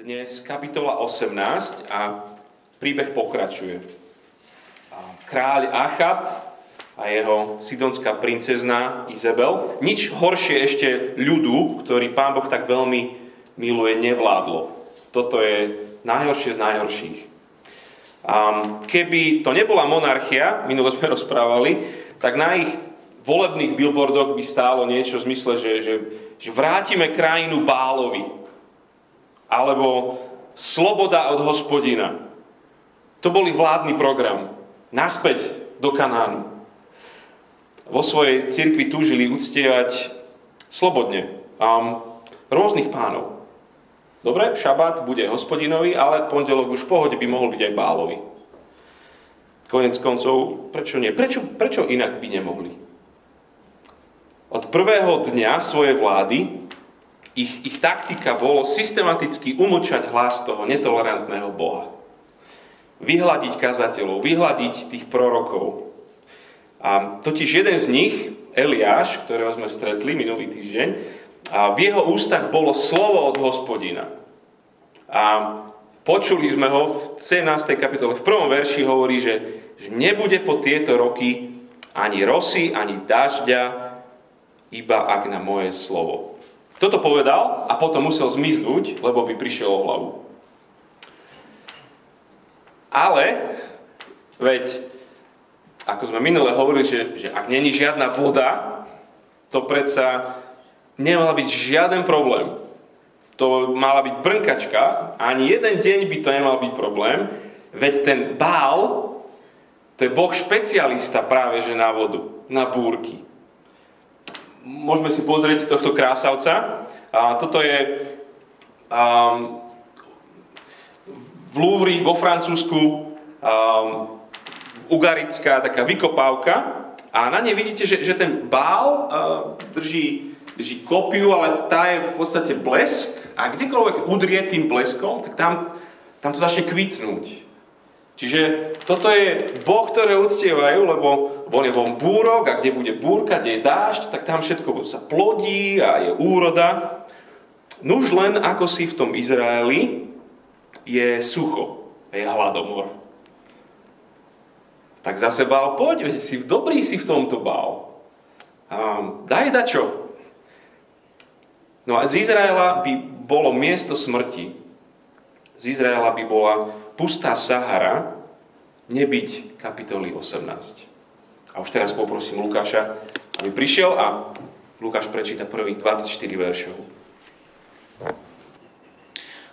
dnes kapitola 18 a príbeh pokračuje. Kráľ Achab a jeho sidonská princezna Izabel, nič horšie ešte ľudu, ktorý pán Boh tak veľmi miluje, nevládlo. Toto je najhoršie z najhorších. Keby to nebola monarchia, minule sme rozprávali, tak na ich volebných billboardoch by stálo niečo v zmysle, že, že, že vrátime krajinu Bálovi alebo sloboda od hospodina. To boli vládny program. Naspäť do Kanánu. Vo svojej cirkvi túžili uctievať slobodne um, rôznych pánov. Dobre, šabat bude hospodinovi, ale pondelok už v pohode by mohol byť aj bálovi. Konec koncov, prečo nie? Prečo, prečo inak by nemohli? Od prvého dňa svojej vlády ich, ich taktika bolo systematicky umlčať hlas toho netolerantného Boha. Vyhľadiť kazateľov, vyhľadiť tých prorokov. A totiž jeden z nich, Eliáš, ktorého sme stretli minulý týždeň, a v jeho ústach bolo slovo od hospodina. A počuli sme ho v 17. kapitole, v prvom verši hovorí, že, že nebude po tieto roky ani rosy, ani dažďa, iba ak na moje slovo. Toto povedal a potom musel zmiznúť, lebo by prišiel o hlavu. Ale, veď, ako sme minule hovorili, že, že ak není žiadna voda, to predsa nemal byť žiaden problém. To mala byť brnkačka, ani jeden deň by to nemal byť problém, veď ten bál, to je boh špecialista práve že na vodu, na búrky môžeme si pozrieť tohto krásavca. A toto je um, v Louvre vo Francúzsku um, ugarická taká vykopávka a na nej vidíte, že, že ten bál uh, drží, drží kopiu, ale tá je v podstate blesk a kdekoľvek udrie tým bleskom, tak tam, tam to začne kvitnúť. Čiže toto je Boh, ktoré uctievajú, lebo, lebo on je von búrok a kde bude búrka, kde je dážď, tak tam všetko sa plodí a je úroda. Nuž len ako si v tom Izraeli je sucho, je hladomor. Tak zase bál, poď, si dobrý si v tomto bál. Um, daj da čo. No a z Izraela by bolo miesto smrti. Z Izraela by bola pustá Sahara nebyť kapitoly 18. A už teraz poprosím Lukáša, aby prišiel a Lukáš prečíta prvých 24 veršov.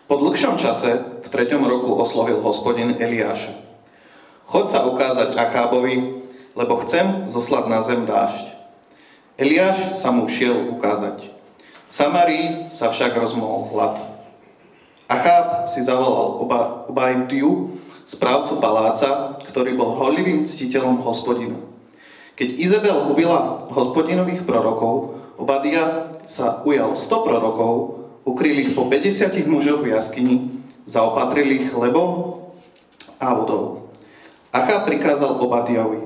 Po dlhšom čase v treťom roku oslovil hospodin Eliáša. Chod sa ukázať Achábovi, lebo chcem zoslať na zem dážď. Eliáš sa mu šiel ukázať. Samarii sa však rozmohol hlad. Acháb si zavolal oba, Obajdiu, správcu paláca, ktorý bol horlivým ctiteľom hospodina. Keď Izabel ubila hospodinových prorokov, Obadia sa ujal 100 prorokov, ukryl ich po 50 mužoch v jaskyni, zaopatril ich chlebom a vodou. Achá prikázal Obadiavi,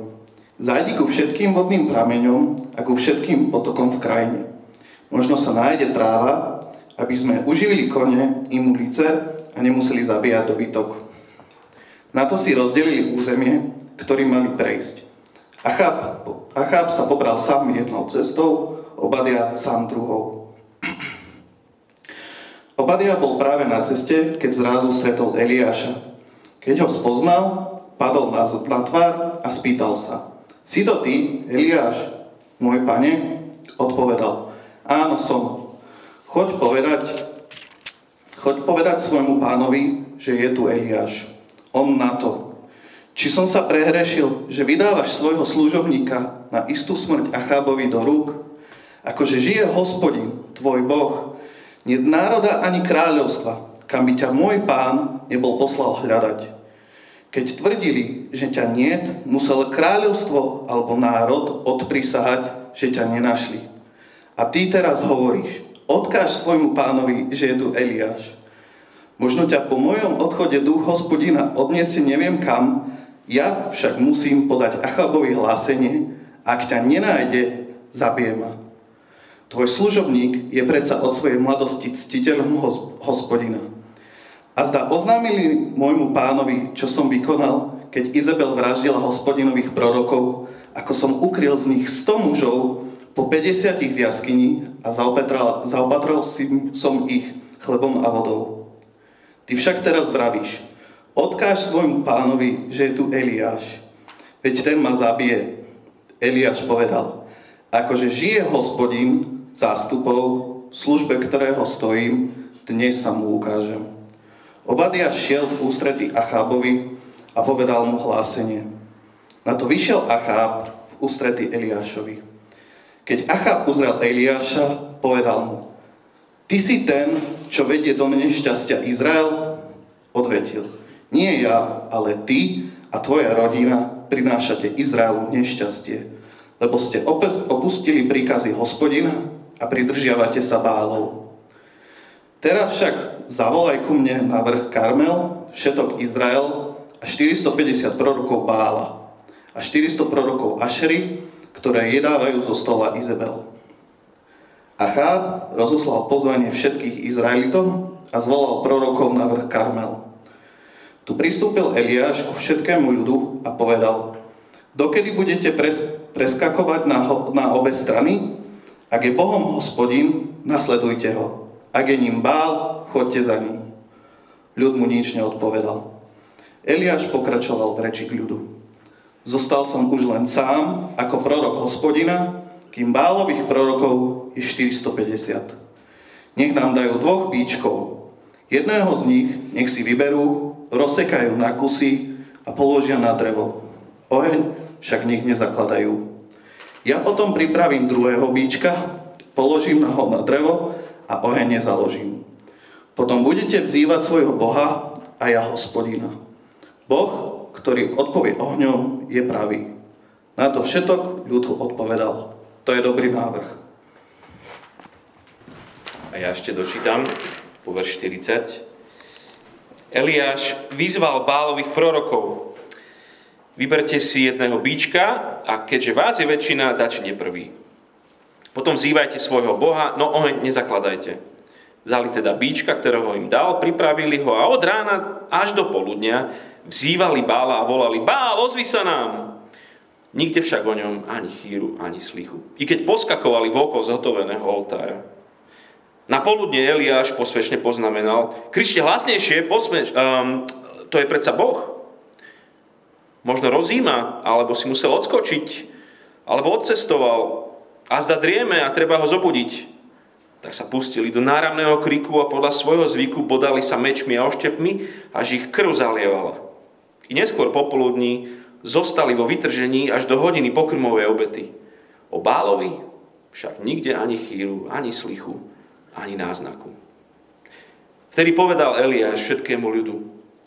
zajdi ku všetkým vodným prameňom a ku všetkým potokom v krajine. Možno sa nájde tráva, aby sme uživili kone i mulice a nemuseli zabíjať dobytok. Na to si rozdelili územie, ktorým mali prejsť. Achab, Achab sa pobral sám jednou cestou, Obadia sám druhou. Obadia bol práve na ceste, keď zrazu stretol Eliáša. Keď ho spoznal, padol na, na tvár a spýtal sa. Si to ty, Eliáš, môj pane? Odpovedal. Áno, som. Choď povedať, choď povedať svojmu pánovi, že je tu Eliáš. On na to. Či som sa prehrešil, že vydávaš svojho služobníka na istú smrť Achábovi do rúk? Akože žije hospodin, tvoj Boh, nie národa ani kráľovstva, kam by ťa môj pán nebol poslal hľadať. Keď tvrdili, že ťa niet, musel kráľovstvo alebo národ odprisahať, že ťa nenašli. A ty teraz hovoríš, Odkáž svojmu pánovi, že je tu Eliáš. Možno ťa po mojom odchode duch hospodina odniesie neviem kam, ja však musím podať Achabovi hlásenie, ak ťa nenájde, zabije ma. Tvoj služobník je predsa od svojej mladosti ctiteľom hospodina. A zda oznámili môjmu pánovi, čo som vykonal, keď Izabel vraždila hospodinových prorokov, ako som ukryl z nich 100 mužov po 50 v jaskyni a zaopatral, zaopatral som ich chlebom a vodou. Ty však teraz vravíš, odkáž svojmu pánovi, že je tu Eliáš. Veď ten ma zabije. Eliáš povedal, akože žije hospodin zástupov, v službe ktorého stojím, dnes sa mu ukážem. Obadia šiel v ústretí Achábovi a povedal mu hlásenie. Na to vyšiel Acháb v ústretí Eliášovi. Keď Achab uzrel Eliáša, povedal mu, Ty si ten, čo vedie do nešťastia Izrael? Odvetil, nie ja, ale ty a tvoja rodina prinášate Izraelu nešťastie, lebo ste opustili príkazy hospodina a pridržiavate sa bálov. Teraz však zavolaj ku mne na vrch Karmel, všetok Izrael a 450 prorokov Bála a 400 prorokov Ašery, ktoré jedávajú zo stola Izabel. Achab rozoslal pozvanie všetkých Izraelitov a zvolal prorokov na vrch Karmel. Tu pristúpil Eliáš ku všetkému ľudu a povedal, dokedy budete pres, preskakovať na, na obe strany? Ak je Bohom hospodin, nasledujte ho. Ak je ním bál, chodte za ním. Ľud mu nič neodpovedal. Eliáš pokračoval v reči k ľudu. Zostal som už len sám ako prorok hospodina, kým bálových prorokov je 450. Nech nám dajú dvoch bíčkov. Jedného z nich nech si vyberú, rozsekajú na kusy a položia na drevo. Oheň však nech nezakladajú. Ja potom pripravím druhého bíčka, položím ho na drevo a oheň nezaložím. Potom budete vzývať svojho Boha a ja hospodina. Boh ktorý odpovie ohňom, je pravý. Na to všetok ľud odpovedal. To je dobrý návrh. A ja ešte dočítam po verš 40. Eliáš vyzval bálových prorokov. Vyberte si jedného bíčka a keďže vás je väčšina, začne prvý. Potom vzývajte svojho Boha, no oheň nezakladajte. Vzali teda bíčka, ktorého im dal, pripravili ho a od rána až do poludnia Vzývali Bála a volali, Bál, ozvi sa nám! Nikde však o ňom ani chýru, ani slichu. I keď poskakovali vokol zhotoveného oltára. Na poludne Eliáš posvečne poznamenal, krište hlasnejšie, posmeč, um, to je predsa Boh. Možno rozíma, alebo si musel odskočiť, alebo odcestoval a zda drieme a treba ho zobudiť. Tak sa pustili do náramného kriku a podľa svojho zvyku bodali sa mečmi a oštepmi, až ich krv zalievala. I neskôr popoludní zostali vo vytržení až do hodiny pokrmovej obety. O Bálovi však nikde ani chýru, ani slichu, ani náznaku. Vtedy povedal Eliáš všetkému ľudu,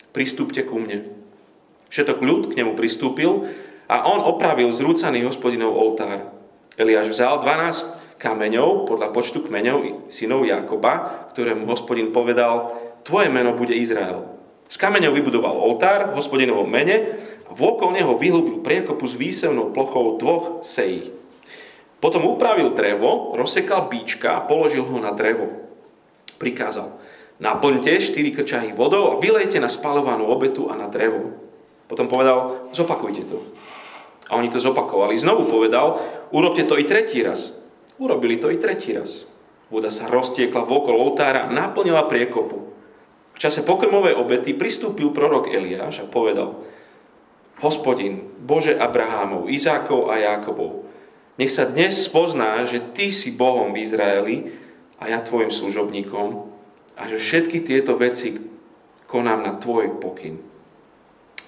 pristúpte ku mne. Všetok ľud k nemu pristúpil a on opravil zrúcaný hospodinov oltár. Eliáš vzal 12 kameňov podľa počtu kmeňov synov Jakoba, ktorému hospodin povedal, tvoje meno bude Izrael. Z kameňov vybudoval oltár v hospodinovom mene a vôkol neho vyhlúbil priekopu s výsevnou plochou dvoch sejí. Potom upravil drevo, rozsekal bíčka a položil ho na drevo. Prikázal, naplňte štyri krčahy vodou a vylejte na spalovanú obetu a na drevo. Potom povedal, zopakujte to. A oni to zopakovali. Znovu povedal, urobte to i tretí raz. Urobili to i tretí raz. Voda sa roztiekla vokol oltára a naplnila priekopu. V čase pokrmovej obety pristúpil prorok Eliáš a povedal, Hospodin, Bože Abrahámov, Izákov a Jákobov, nech sa dnes spozná, že Ty si Bohom v Izraeli a ja Tvojim služobníkom a že všetky tieto veci konám na Tvoj pokyn.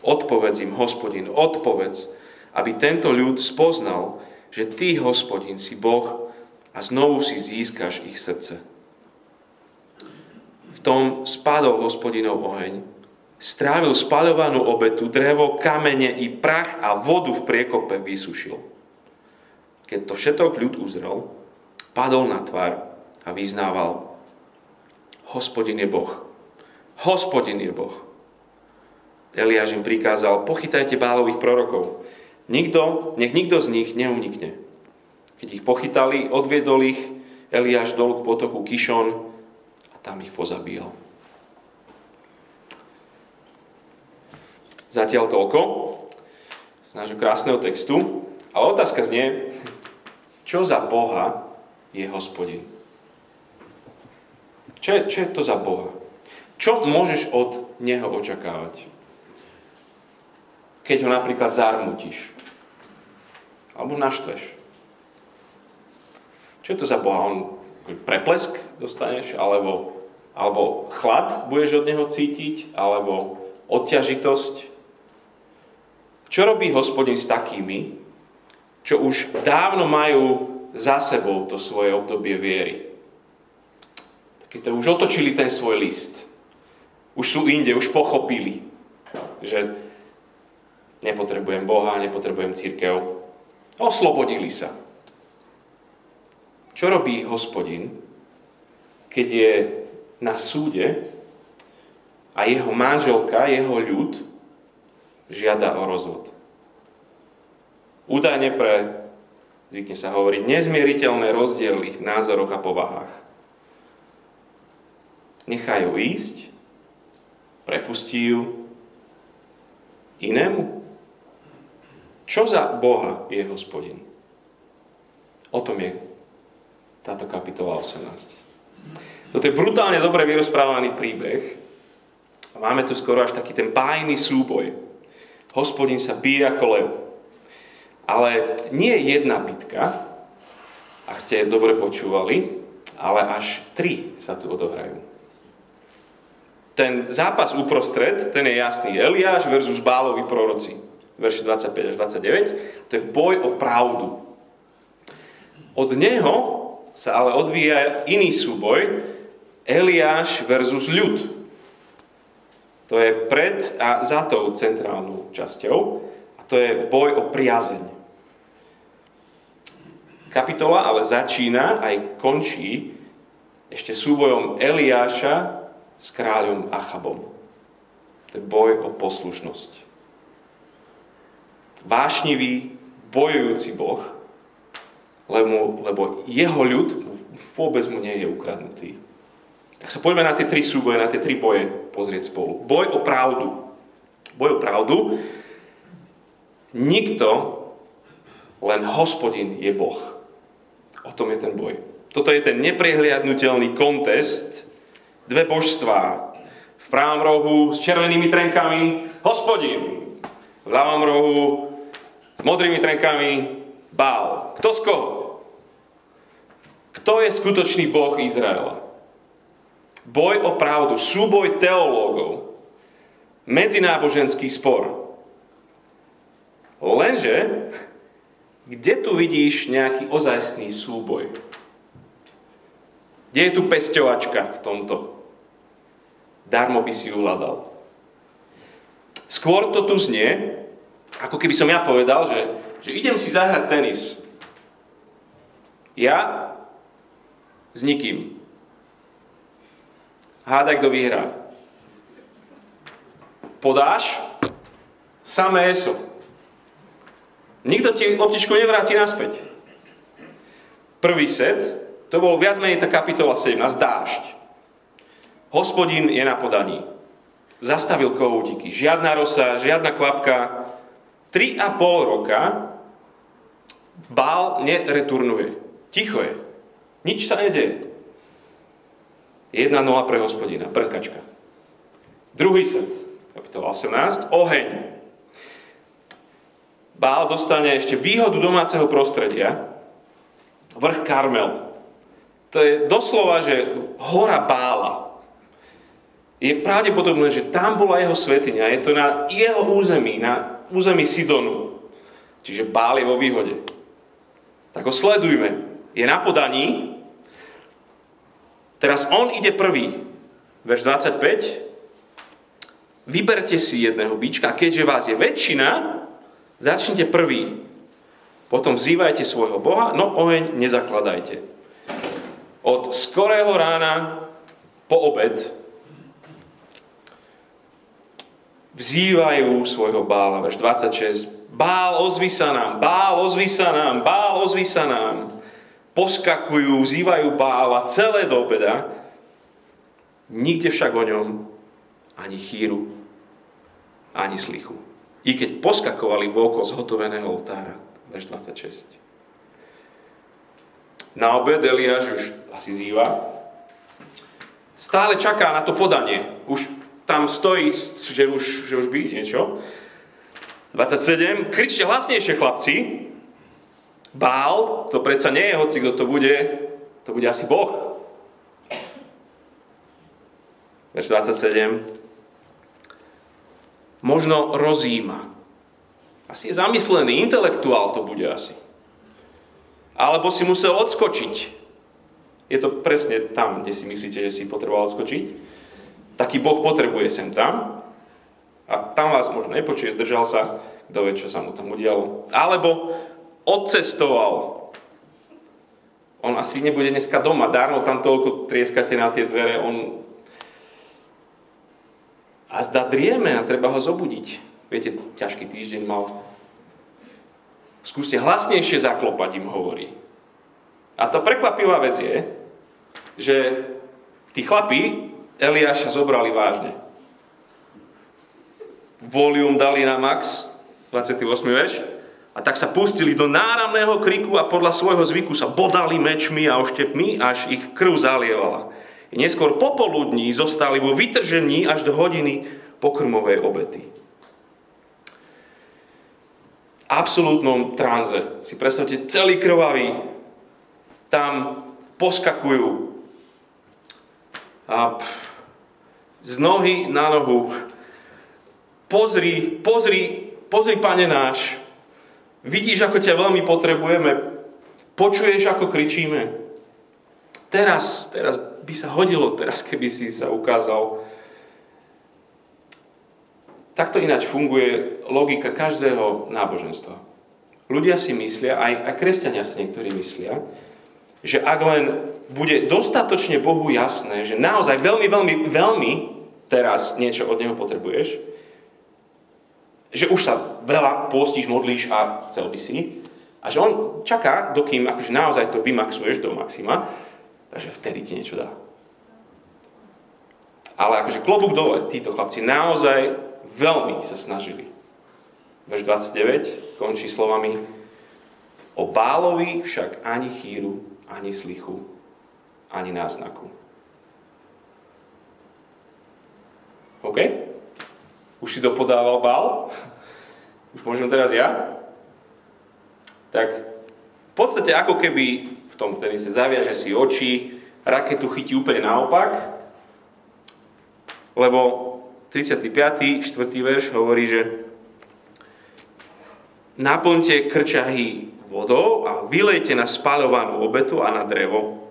Odpovedz im, hospodin, odpovedz, aby tento ľud spoznal, že Ty, hospodin, si Boh a znovu si získaš ich srdce tom spadol hospodinov oheň, strávil spaľovanú obetu, drevo, kamene i prach a vodu v priekope vysušil. Keď to všetok ľud uzrel, padol na tvár a vyznával, hospodin je Boh. Hospodin je Boh. Eliáš im prikázal, pochytajte bálových prorokov. Nikto, nech nikto z nich neunikne. Keď ich pochytali, odviedol ich Eliáš dolu k potoku Kišon tam ich pozabíjal. Zatiaľ toľko z nášho krásneho textu. Ale otázka znie, čo za Boha je hospodin? Čo je, čo je to za Boha? Čo môžeš od Neho očakávať? Keď ho napríklad zarmutíš. Alebo naštveš. Čo je to za Boha? On preplesk dostaneš? Alebo, alebo chlad budeš od Neho cítiť? Alebo odťažitosť? Čo robí hospodin s takými, čo už dávno majú za sebou to svoje obdobie viery? Takí to už otočili ten svoj list. Už sú inde, už pochopili, že nepotrebujem Boha, nepotrebujem církev. Oslobodili sa. Čo robí hospodin, keď je na súde a jeho manželka, jeho ľud žiada o rozvod. Údajne pre, zvykne sa hovoriť, nezmieriteľné rozdiely v názoroch a povahách. Nechajú ísť, prepustí ju inému. Čo za Boha je hospodin? O tom je táto kapitola 18. Toto je brutálne dobre vyrozprávaný príbeh. máme tu skoro až taký ten bájny súboj hospodin sa bije ako lev. Ale nie je jedna bitka, ak ste dobre počúvali, ale až tri sa tu odohrajú. Ten zápas uprostred, ten je jasný. Eliáš versus Bálovi proroci. Verši 25 až 29. To je boj o pravdu. Od neho sa ale odvíja iný súboj. Eliáš versus ľud. To je pred a za tou centrálnou časťou a to je boj o priazeň. Kapitola ale začína aj končí ešte súbojom Eliáša s kráľom Achabom. To je boj o poslušnosť. Vášnivý, bojujúci Boh, lebo, lebo jeho ľud vôbec mu nie je ukradnutý. Tak sa poďme na tie tri súboje, na tie tri boje pozrieť spolu. Boj o pravdu. Boj o pravdu. Nikto, len hospodin je Boh. O tom je ten boj. Toto je ten neprehliadnutelný kontest. Dve božstvá. V pravom rohu s červenými trenkami hospodin. V ľavom rohu s modrými trenkami Bál. Kto z koho? Kto je skutočný Boh Izraela? Boj o pravdu, súboj teológov, medzináboženský spor. Lenže, kde tu vidíš nejaký ozajstný súboj? Kde je tu pesťovačka v tomto? Darmo by si ju hľadal. Skôr to tu znie, ako keby som ja povedal, že, že idem si zahrať tenis. Ja s nikým. Hádaj, kto vyhrá. Podáš, samé eso. Nikto ti loptičku nevráti naspäť. Prvý set, to bol viac menej tá kapitola 17, dážď. Hospodin je na podaní. Zastavil kohútiky. Žiadna rosa, žiadna kvapka. Tri a pol roka bál nereturnuje. Ticho je. Nič sa nedeje. 1-0 pre hospodina, prnkačka. Druhý set, kapitola 18, oheň. Bál dostane ešte výhodu domáceho prostredia, vrch Karmel. To je doslova, že hora Bála. Je pravdepodobné, že tam bola jeho svetiňa. Je to na jeho území, na území Sidonu. Čiže Bál je vo výhode. Tak ho sledujme. Je na podaní, Teraz on ide prvý. Verš 25. Vyberte si jedného bička keďže vás je väčšina, začnite prvý. Potom vzývajte svojho Boha, no oheň nezakladajte. Od skorého rána po obed vzývajú svojho bála. Verš 26. Bál, ozvi sa nám, bál, ozvi sa nám, bál, ozvi sa nám poskakujú, vzývajú bála celé do obeda, nikde však o ňom ani chýru. ani slichu. I keď poskakovali vôkol zhotoveného oltára. Verš 26. Na obed Eliáš už asi zýva. Stále čaká na to podanie. Už tam stojí, že už, že už by niečo. 27. Kričte hlasnejšie, chlapci. Bál, to predsa nie je, hoci kto to bude, to bude asi Boh. Verš 27 možno rozíma. Asi je zamyslený, intelektuál to bude asi. Alebo si musel odskočiť. Je to presne tam, kde si myslíte, že si potreboval odskočiť. Taký Boh potrebuje sem tam. A tam vás možno nepočuje, zdržal sa, kto vie, čo sa mu tam udialo. Alebo odcestoval. On asi nebude dneska doma, dárno tam toľko trieskate na tie dvere, on a zda drieme a treba ho zobudiť. Viete, ťažký týždeň mal. Skúste hlasnejšie zaklopať, im hovorí. A to prekvapivá vec je, že tí chlapí Eliáša zobrali vážne. Volium dali na max, 28. verš, a tak sa pustili do náramného kriku a podľa svojho zvyku sa bodali mečmi a oštepmi, až ich krv zalievala. Neskôr popoludní zostali vo vytržení až do hodiny pokrmovej obety. V absolútnom tranze. Si predstavte, celý krvavý tam poskakujú a z nohy na nohu. Pozri, pozri, pozri, pane náš, vidíš, ako ťa veľmi potrebujeme, počuješ, ako kričíme. Teraz, teraz by sa hodilo teraz, keby si sa ukázal. Takto ináč funguje logika každého náboženstva. Ľudia si myslia, aj, aj kresťania si niektorí myslia, že ak len bude dostatočne Bohu jasné, že naozaj veľmi, veľmi, veľmi teraz niečo od Neho potrebuješ, že už sa veľa postíš, modlíš a chcel by si, a že On čaká, dokým akože naozaj to vymaxuješ do maxima, Takže vtedy ti niečo dá. Ale akože klobúk dole, títo chlapci naozaj veľmi sa snažili. Verš 29 končí slovami O Bálovi však ani chýru, ani slichu, ani náznaku. OK? Už si dopodával Bál? Už môžem teraz ja? Tak v podstate ako keby tom tenise zaviaže si oči, raketu chytí úplne naopak, lebo 35. 4. verš hovorí, že naplňte krčahy vodou a vylejte na spalovanú obetu a na drevo.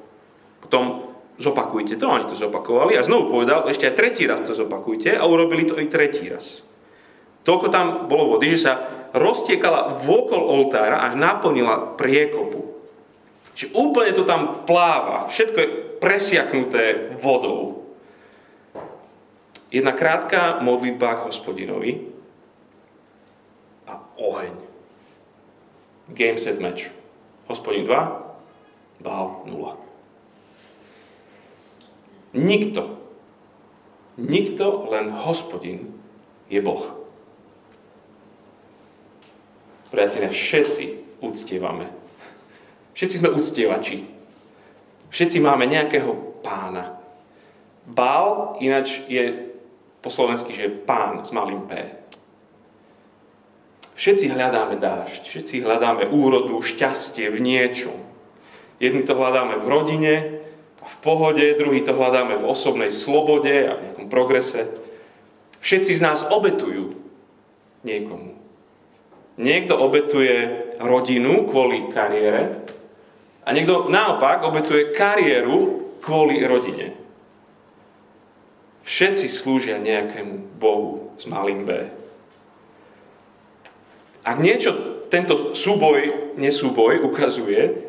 Potom zopakujte to, oni to zopakovali a znovu povedal, ešte aj tretí raz to zopakujte a urobili to i tretí raz. Toľko tam bolo vody, že sa roztiekala vôkol oltára až naplnila priekopu. Že úplne to tam pláva, všetko je presiaknuté vodou. Jedna krátka modlitba k hospodinovi a oheň. Game set match. Hospodin 2, Bál 0. Nikto, nikto, len hospodin je Boh. Priatelia, všetci uctievame Všetci sme uctievači. Všetci máme nejakého pána. Bál ináč je po slovensky, že je pán s malým P. Všetci hľadáme dážď, všetci hľadáme úrodu, šťastie v niečom. Jedni to hľadáme v rodine, v pohode, druhý to hľadáme v osobnej slobode a v nejakom progrese. Všetci z nás obetujú niekomu. Niekto obetuje rodinu kvôli kariére, a niekto naopak obetuje kariéru kvôli rodine. Všetci slúžia nejakému Bohu s malým B. Ak niečo tento súboj, nesúboj ukazuje,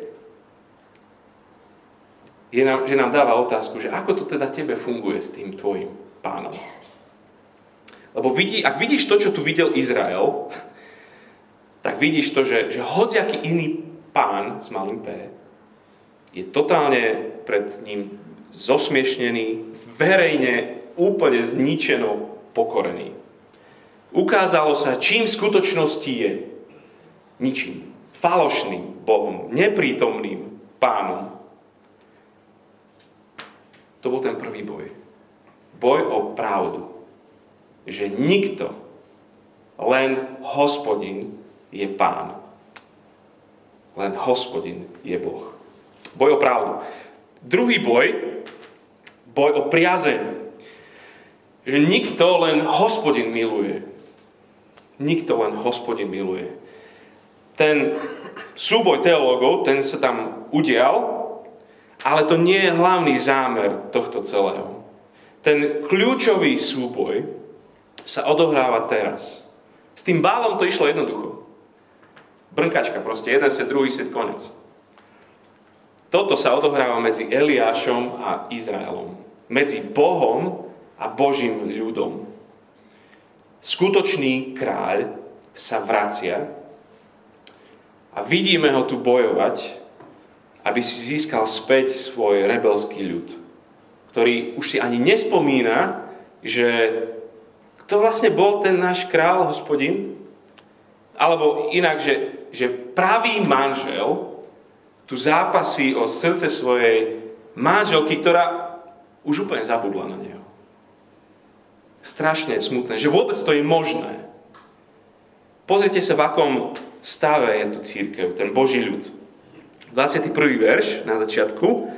je nám, že nám dáva otázku, že ako to teda tebe funguje s tým tvojim pánom. Lebo vidí, ak vidíš to, čo tu videl Izrael, tak vidíš to, že, že hociaký iný pán s malým P je totálne pred ním zosmiešnený, verejne úplne zničeno pokorený. Ukázalo sa, čím v skutočnosti je. Ničím. Falošným Bohom, neprítomným pánom. To bol ten prvý boj. Boj o pravdu. Že nikto, len hospodin je pán. Len hospodin je Boh. Boj o pravdu. Druhý boj, boj o priazeň. Že nikto len hospodin miluje. Nikto len hospodin miluje. Ten súboj teológov, ten sa tam udial, ale to nie je hlavný zámer tohto celého. Ten kľúčový súboj sa odohráva teraz. S tým bálom to išlo jednoducho. Brnkačka proste, jeden set, druhý set, konec. Toto sa odohráva medzi Eliášom a Izraelom. Medzi Bohom a Božím ľudom. Skutočný kráľ sa vracia a vidíme ho tu bojovať, aby si získal späť svoj rebelský ľud, ktorý už si ani nespomína, že kto vlastne bol ten náš král, hospodin? Alebo inak, že, že pravý manžel tu zápasí o srdce svojej manželky, ktorá už úplne zabudla na neho strašne smutné, že vôbec to je možné. Pozrite sa, v akom stave je tu církev, ten Boží ľud. 21. verš na začiatku.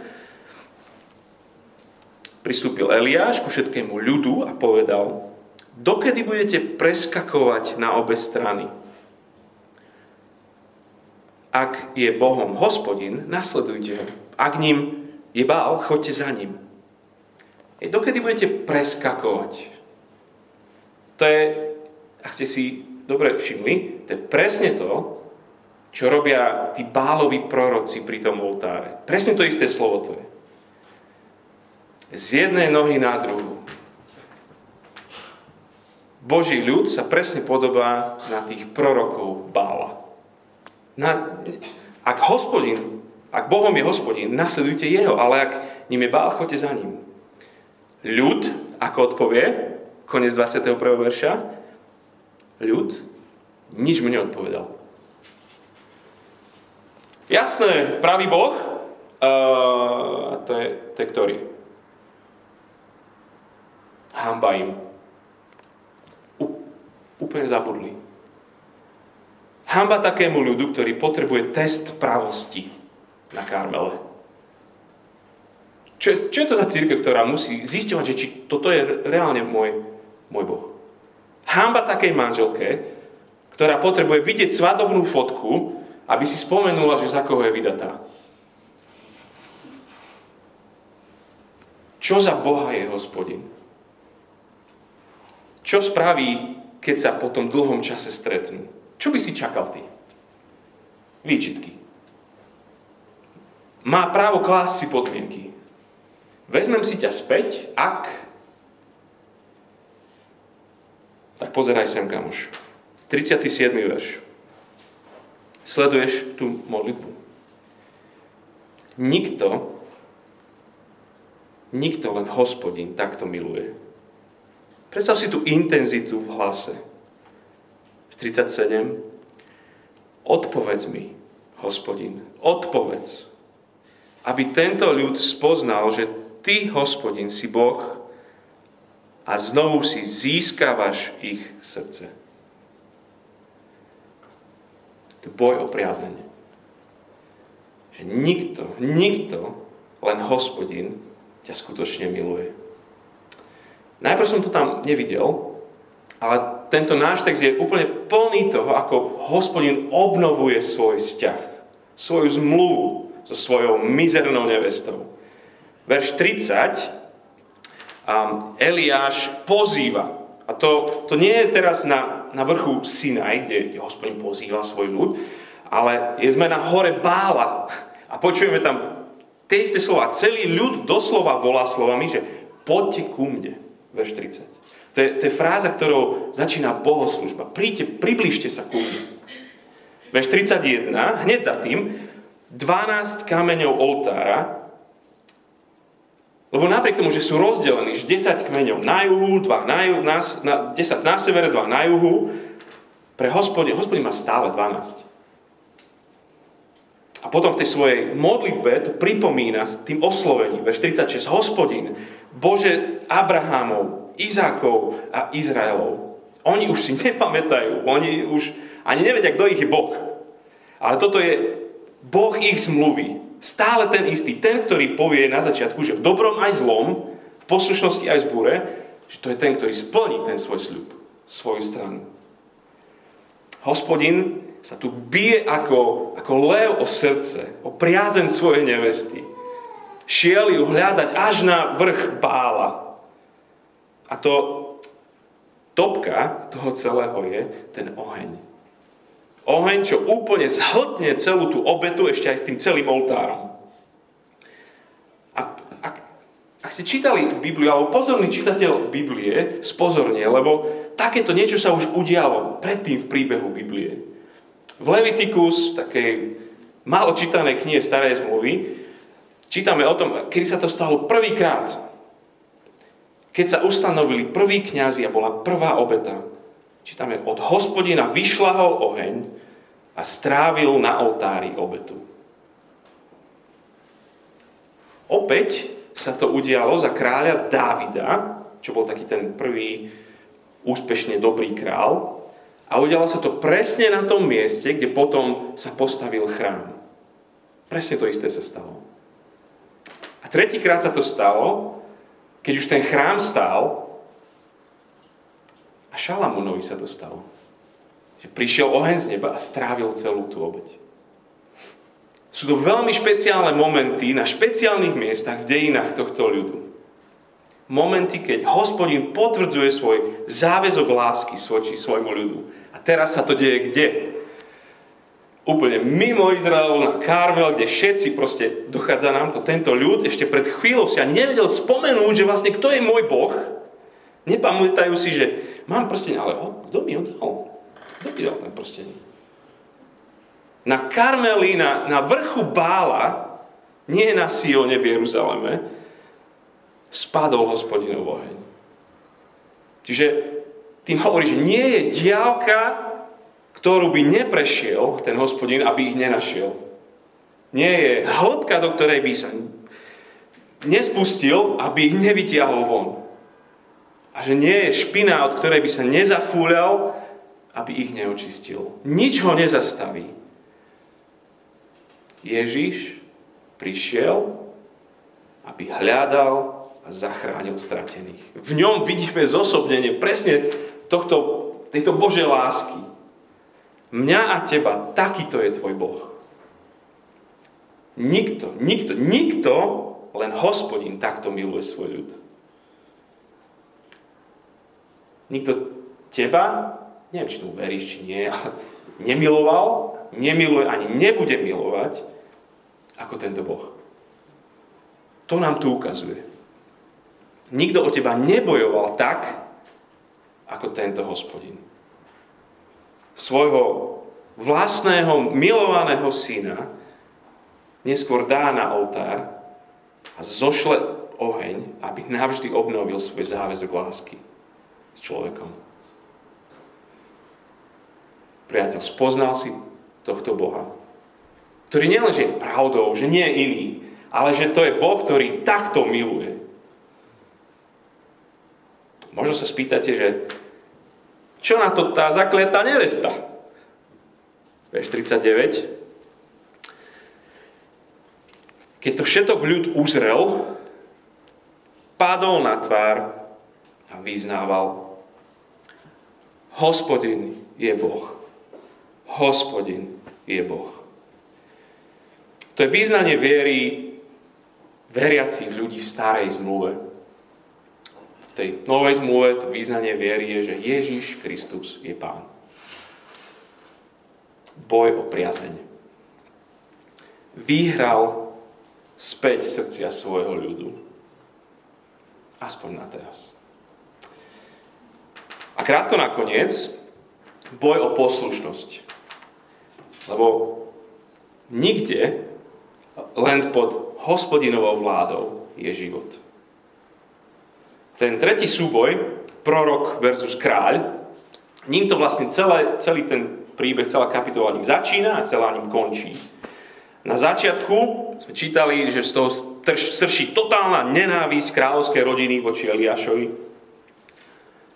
Pristúpil Eliáš ku všetkému ľudu a povedal, dokedy budete preskakovať na obe strany? Ak je Bohom hospodin, nasledujte ho. Ak ním je bál, choďte za ním. E dokedy budete preskakovať? To je, ak ste si dobre všimli, to je presne to, čo robia tí báloví proroci pri tom oltáre. Presne to isté slovo to je. Z jednej nohy na druhú. Boží ľud sa presne podobá na tých prorokov bála. Na, ak hospodin, ak Bohom je hospodin, nasledujte jeho, ale ak ním je bál, choďte za ním. Ľud, ako odpovie, Konec 21. verša. Ľud nič mu neodpovedal. Jasné, pravý Boh, uh, to, je, to je ktorý? Hamba im. U, úplne zabudli. Hamba takému ľudu, ktorý potrebuje test pravosti na Karmele. Čo, čo je to za církev, ktorá musí zisťovať, že či toto je reálne môj môj Boh. Hamba takej manželke, ktorá potrebuje vidieť svadobnú fotku, aby si spomenula, že za koho je vydatá. Čo za Boha je hospodin? Čo spraví, keď sa po tom dlhom čase stretnú? Čo by si čakal ty? Výčitky. Má právo klásť si podmienky. Vezmem si ťa späť, ak Tak pozeraj sem, kamoš. 37. verš. Sleduješ tú modlitbu. Nikto, nikto len hospodin takto miluje. Predstav si tú intenzitu v hlase. 37. Odpovedz mi, hospodin, odpovedz, aby tento ľud spoznal, že ty, hospodin, si Boh, a znovu si získavaš ich srdce. To je boj o priazenie. Že nikto, nikto, len hospodin ťa skutočne miluje. Najprv som to tam nevidel, ale tento náš text je úplne plný toho, ako hospodin obnovuje svoj vzťah, svoju zmluvu so svojou mizernou nevestou. Verš 30 Eliáš pozýva. A to, to nie je teraz na, na vrchu Sinaj, kde hospodin pozýva svoj ľud, ale je sme na hore Bála. A počujeme tam tie isté slova. Celý ľud doslova volá slovami, že poďte ku mne. Verš 30. To je, to je fráza, ktorou začína bohoslužba. Príďte, približte sa ku mne. Verš 31, hneď za tým, 12 kameňov oltára Lebo napriek tomu, že sú rozdelení, že 10 kmeňov na juhu, 2 na, juhu, na, na, 10 na severe, 2 na juhu, pre hospodin, hospodin má stále 12. A potom v tej svojej modlitbe to pripomína tým oslovením, verš 36, hospodin, Bože Abrahamov, Izákov a Izraelov. Oni už si nepamätajú, oni už ani nevedia, kto ich je Boh. Ale toto je Boh ich zmluví. Stále ten istý. Ten, ktorý povie na začiatku, že v dobrom aj zlom, v poslušnosti aj zbure, že to je ten, ktorý splní ten svoj sľub, svoju stranu. Hospodin sa tu bije ako, ako lev o srdce, o priazen svojej nevesty. Šiel ju hľadať až na vrch bála. A to topka toho celého je ten oheň oheň, čo úplne zhltne celú tú obetu ešte aj s tým celým oltárom. A ak, ak ste čítali Bibliu, alebo pozorný čitateľ Biblie, spozorne, lebo takéto niečo sa už udialo predtým v príbehu Biblie. V Levitikus, takej málo čítanej knihe Starej zmluvy, čítame o tom, kedy sa to stalo prvýkrát. Keď sa ustanovili prví kňazi a bola prvá obeta. Čítame, od hospodina vyšlahol oheň a strávil na oltári obetu. Opäť sa to udialo za kráľa Dávida, čo bol taký ten prvý úspešne dobrý král. A udialo sa to presne na tom mieste, kde potom sa postavil chrám. Presne to isté sa stalo. A tretíkrát sa to stalo, keď už ten chrám stál a Šalamúnovi sa to stalo že prišiel oheň z neba a strávil celú tú obeď. Sú to veľmi špeciálne momenty na špeciálnych miestach v dejinách tohto ľudu. Momenty, keď hospodin potvrdzuje svoj záväzok lásky svoči svojmu ľudu. A teraz sa to deje kde? Úplne mimo Izraelu, na Karmel, kde všetci proste, dochádza nám to, tento ľud ešte pred chvíľou si ani nevedel spomenúť, že vlastne kto je môj Boh. Nepamätajú si, že mám prsteň, ale kto mi ho dal? Kto ti dal ten prsteň? Na Karmeli, na, na vrchu Bála, nie na Sione v Jeruzaleme, spadol hospodinov oheň. Čiže tým hovorí, že nie je diálka, ktorú by neprešiel ten hospodin, aby ich nenašiel. Nie je hĺbka, do ktorej by sa nespustil, aby ich nevytiahol von. A že nie je špina, od ktorej by sa nezafúľal, aby ich neočistil. Nič ho nezastaví. Ježiš prišiel, aby hľadal a zachránil stratených. V ňom vidíme zosobnenie presne tohto, tejto Božej lásky. Mňa a teba, takýto je tvoj Boh. Nikto, nikto, nikto, len hospodin takto miluje svoj ľud. Nikto teba neviem, či tomu veríš, či nie, ale nemiloval, nemiluje, ani nebude milovať ako tento Boh. To nám tu ukazuje. Nikto o teba nebojoval tak, ako tento hospodin. Svojho vlastného milovaného syna neskôr dá na oltár a zošle oheň, aby navždy obnovil svoj záväzok lásky s človekom. Priateľ, spoznal si tohto Boha, ktorý nielen, že je pravdou, že nie je iný, ale že to je Boh, ktorý takto miluje. Možno sa spýtate, že čo na to tá zakletá nevesta? Veš 39. Keď to všetok ľud uzrel, padol na tvár a vyznával. Hospodin je Boh. Hospodin je Boh. To je význanie viery veriacich ľudí v starej zmluve. Tej novej zmluve to význanie viery je, že Ježiš Kristus je Pán. Boj o priazeň. Vyhral späť srdcia svojho ľudu. Aspoň na teraz. A krátko nakoniec, boj o poslušnosť. Lebo nikde len pod hospodinovou vládou je život. Ten tretí súboj, prorok versus kráľ, ním to vlastne celé, celý ten príbeh, celá kapitola ním začína a celá ním končí. Na začiatku sme čítali, že z toho srší totálna nenávisť kráľovskej rodiny voči Eliášovi.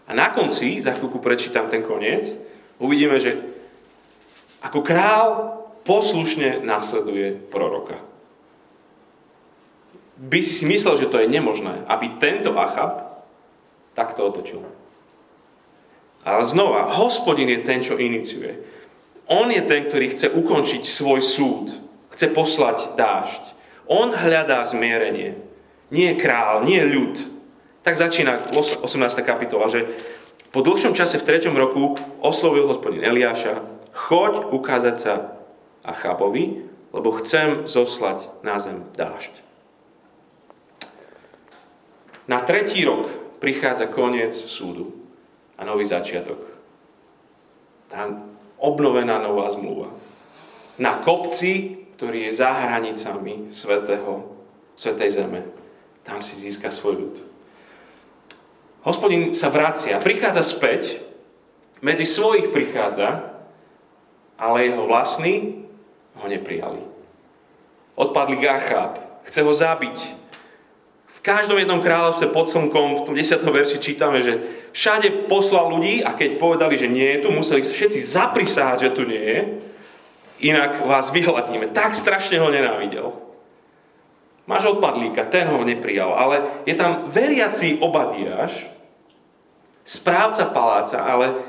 A na konci, za chvíľku prečítam ten koniec, uvidíme, že ako král poslušne následuje proroka. By si myslel, že to je nemožné, aby tento Achab takto otočil. Ale znova, hospodin je ten, čo iniciuje. On je ten, ktorý chce ukončiť svoj súd. Chce poslať dážď. On hľadá zmierenie. Nie král, nie ľud. Tak začína 18. kapitola, že po dlhšom čase v 3. roku oslovil hospodin Eliáša, choď ukázať sa Achabovi, lebo chcem zoslať na zem dážď. Na tretí rok prichádza koniec súdu a nový začiatok. Tá obnovená nová zmluva. Na kopci, ktorý je za hranicami svetého, svetej zeme. Tam si získa svoj ľud. Hospodin sa vracia, prichádza späť, medzi svojich prichádza, ale jeho vlastní ho neprijali. Odpadli Gachab, chce ho zabiť, každom jednom kráľovstve pod slnkom, v tom 10. verši čítame, že všade poslal ľudí a keď povedali, že nie je tu, museli sa všetci zaprisáhať, že tu nie je, inak vás vyhľadíme. Tak strašne ho nenávidel. Máš odpadlíka, ten ho neprijal, ale je tam veriaci Obadiáš, správca paláca, ale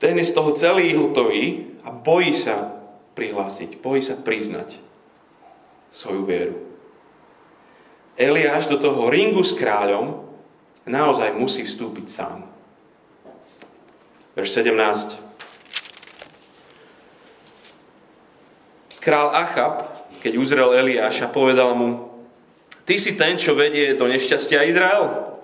ten je z toho celý hltový a bojí sa prihlásiť, bojí sa priznať svoju vieru. Eliáš do toho ringu s kráľom naozaj musí vstúpiť sám. Verš 17. Král Achab, keď uzrel Eliáša, povedal mu, ty si ten, čo vedie do nešťastia Izrael?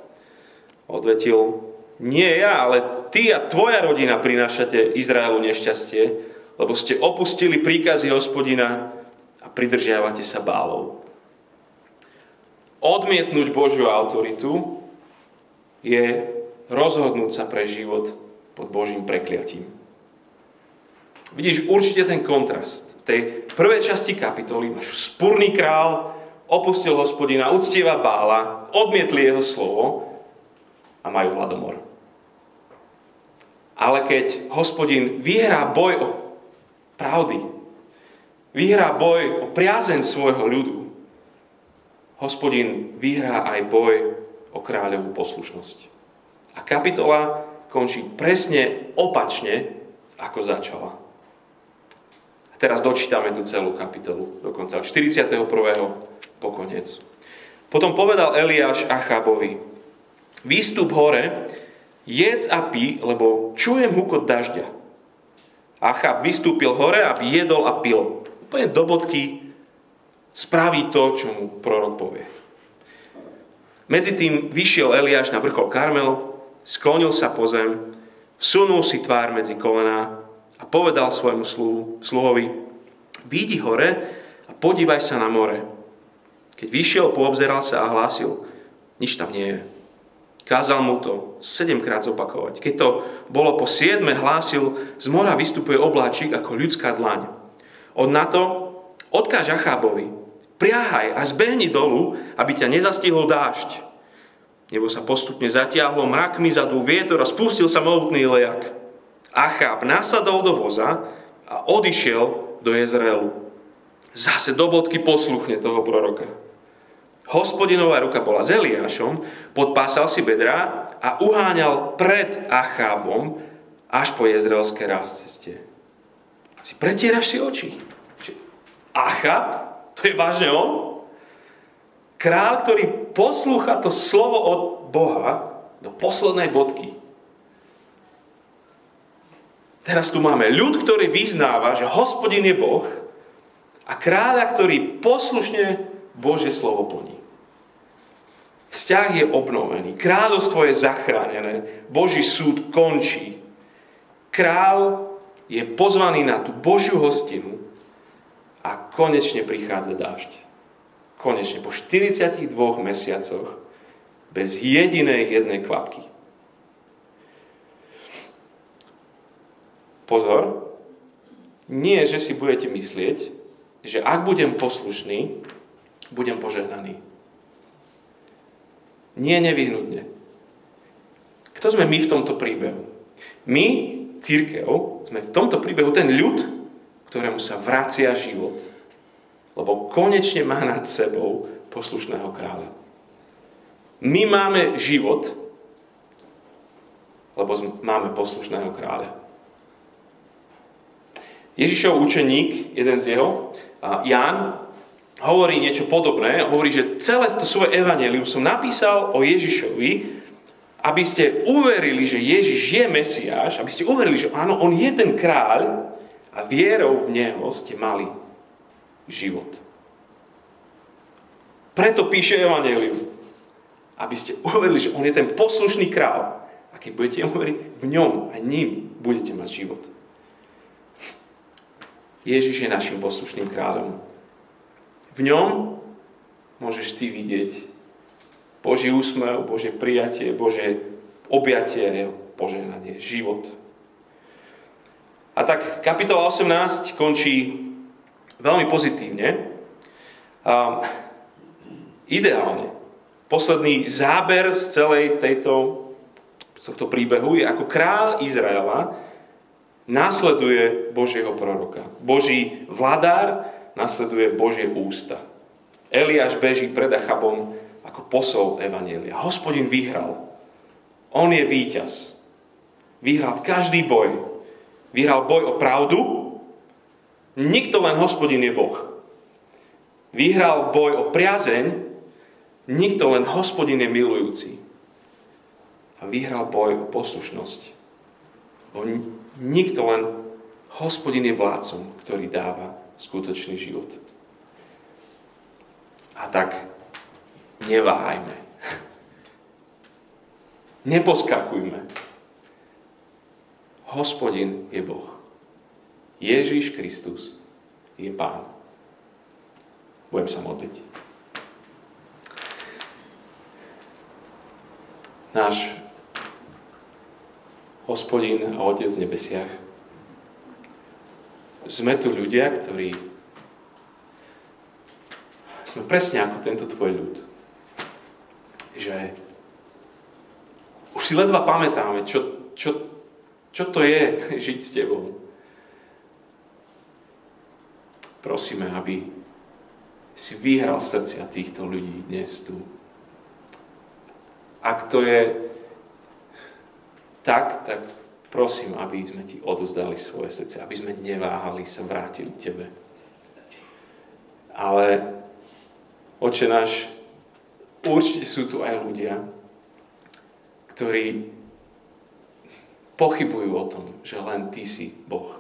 Odvetil, nie ja, ale ty a tvoja rodina prinášate Izraelu nešťastie, lebo ste opustili príkazy hospodina a pridržiavate sa bálov odmietnúť Božiu autoritu je rozhodnúť sa pre život pod Božím prekliatím. Vidíš určite ten kontrast. V tej prvej časti kapitoly máš spurný král, opustil hospodina, uctieva bála, odmietli jeho slovo a majú hladomor. Ale keď hospodin vyhrá boj o pravdy, vyhrá boj o priazeň svojho ľudu, hospodin vyhrá aj boj o kráľovú poslušnosť. A kapitola končí presne opačne, ako začala. A teraz dočítame tú celú kapitolu, dokonca od 41. po koniec. Potom povedal Eliáš Achabovi, výstup hore, jedz a pí, lebo čujem hukot dažďa. Achab vystúpil hore, aby jedol a pil. Úplne do bodky spraví to, čo mu prorok povie. Medzi tým vyšiel Eliáš na vrchol Karmel, sklonil sa po zem, vsunul si tvár medzi kolená a povedal svojmu sluhovi, výjdi hore a podívaj sa na more. Keď vyšiel, poobzeral sa a hlásil, nič tam nie je. Kázal mu to sedemkrát zopakovať. Keď to bolo po siedme, hlásil, z mora vystupuje obláčik ako ľudská dlaň. Od na to odkáž Achábovi, Priahaj a zbehni dolu, aby ťa nezastihol dážď. Nebo sa postupne zatiahlo, mrakmi zadú vietor a spustil sa mohutný lejak. Achab nasadol do voza a odišiel do Jezreelu. Zase do bodky posluchne toho proroka. Hospodinová ruka bola s Eliášom, podpásal si bedrá a uháňal pred Achábom až po jezreelské rast ceste. Si pretieraš si oči. Achab je vážne on? Král, ktorý poslúcha to slovo od Boha do poslednej bodky. Teraz tu máme ľud, ktorý vyznáva, že hospodin je Boh a kráľa, ktorý poslušne Božie slovo plní. Vzťah je obnovený, kráľovstvo je zachránené, Boží súd končí. Král je pozvaný na tú Božiu hostinu a konečne prichádza dážď. Konečne po 42 mesiacoch Bez jedinej jednej kvapky. Pozor, nie, že si budete myslieť, že ak budem poslušný, budem požehnaný. Nie nevyhnutne. Kto sme my v tomto príbehu? My, církev, sme v tomto príbehu ten ľud, ktorému sa vracia život. Lebo konečne má nad sebou poslušného kráľa. My máme život, lebo máme poslušného kráľa. Ježišov učeník, jeden z jeho, Ján, hovorí niečo podobné. Hovorí, že celé to svoje evanelium som napísal o Ježišovi, aby ste uverili, že Ježiš je Mesiáš, aby ste uverili, že áno, on je ten kráľ a vierou v Neho ste mali život. Preto píše Evangelium. Aby ste uverili, že on je ten poslušný král. A keď budete uveriť v ňom a ním budete mať život. Ježiš je našim poslušným kráľom. V ňom môžeš ty vidieť Boží úsmev, Božie prijatie, Božie objatie a jeho požehnanie, život. A tak kapitola 18 končí veľmi pozitívne. A ideálne. Posledný záber z celej tejto, tohto príbehu je ako král Izraela následuje Božieho proroka. Boží vladár nasleduje Božie ústa. Eliáš beží pred Achabom ako posol Evanielia. Hospodin vyhral. On je víťaz. Vyhral každý boj. Vyhral boj o pravdu. Nikto len hospodin je Boh. Vyhral boj o priazeň. Nikto len hospodin je milujúci. A vyhral boj o poslušnosť. Nikto len hospodin je vládcom, ktorý dáva skutočný život. A tak neváhajme. Neposkakujme. Hospodin je Boh. Ježíš Kristus je Pán. Budem sa modliť. Náš hospodin a Otec v nebesiach. Sme tu ľudia, ktorí sme presne ako tento tvoj ľud. Že už si ledva pamätáme, čo, čo, čo to je žiť s tebou. Prosíme, aby si vyhral srdcia týchto ľudí dnes tu. Ak to je tak, tak prosím, aby sme ti odozdali svoje srdce, aby sme neváhali, sa vrátili k tebe. Ale, oče náš, určite sú tu aj ľudia, ktorí pochybujú o tom, že len ty si Boh.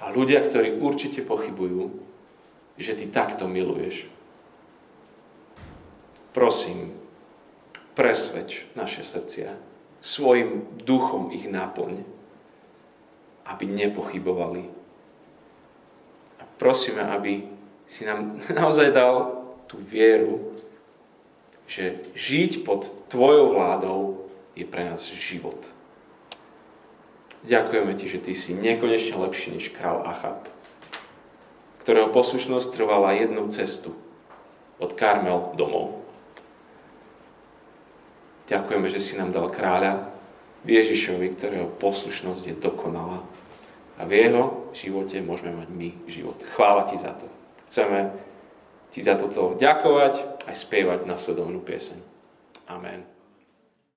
A ľudia, ktorí určite pochybujú, že ty takto miluješ. Prosím, presvedč naše srdcia svojim duchom ich náplň, aby nepochybovali. A prosíme, aby si nám naozaj dal tú vieru, že žiť pod Tvojou vládou je pre nás život. Ďakujeme Ti, že Ty si nekonečne lepší než král Achab, ktorého poslušnosť trvala jednu cestu od Karmel domov. Ďakujeme, že si nám dal kráľa Ježišovi, ktorého poslušnosť je dokonalá. A v jeho živote môžeme mať my život. Chvála ti za to. Chceme ti za toto ďakovať aj spievať nasledovnú pieseň. Amen.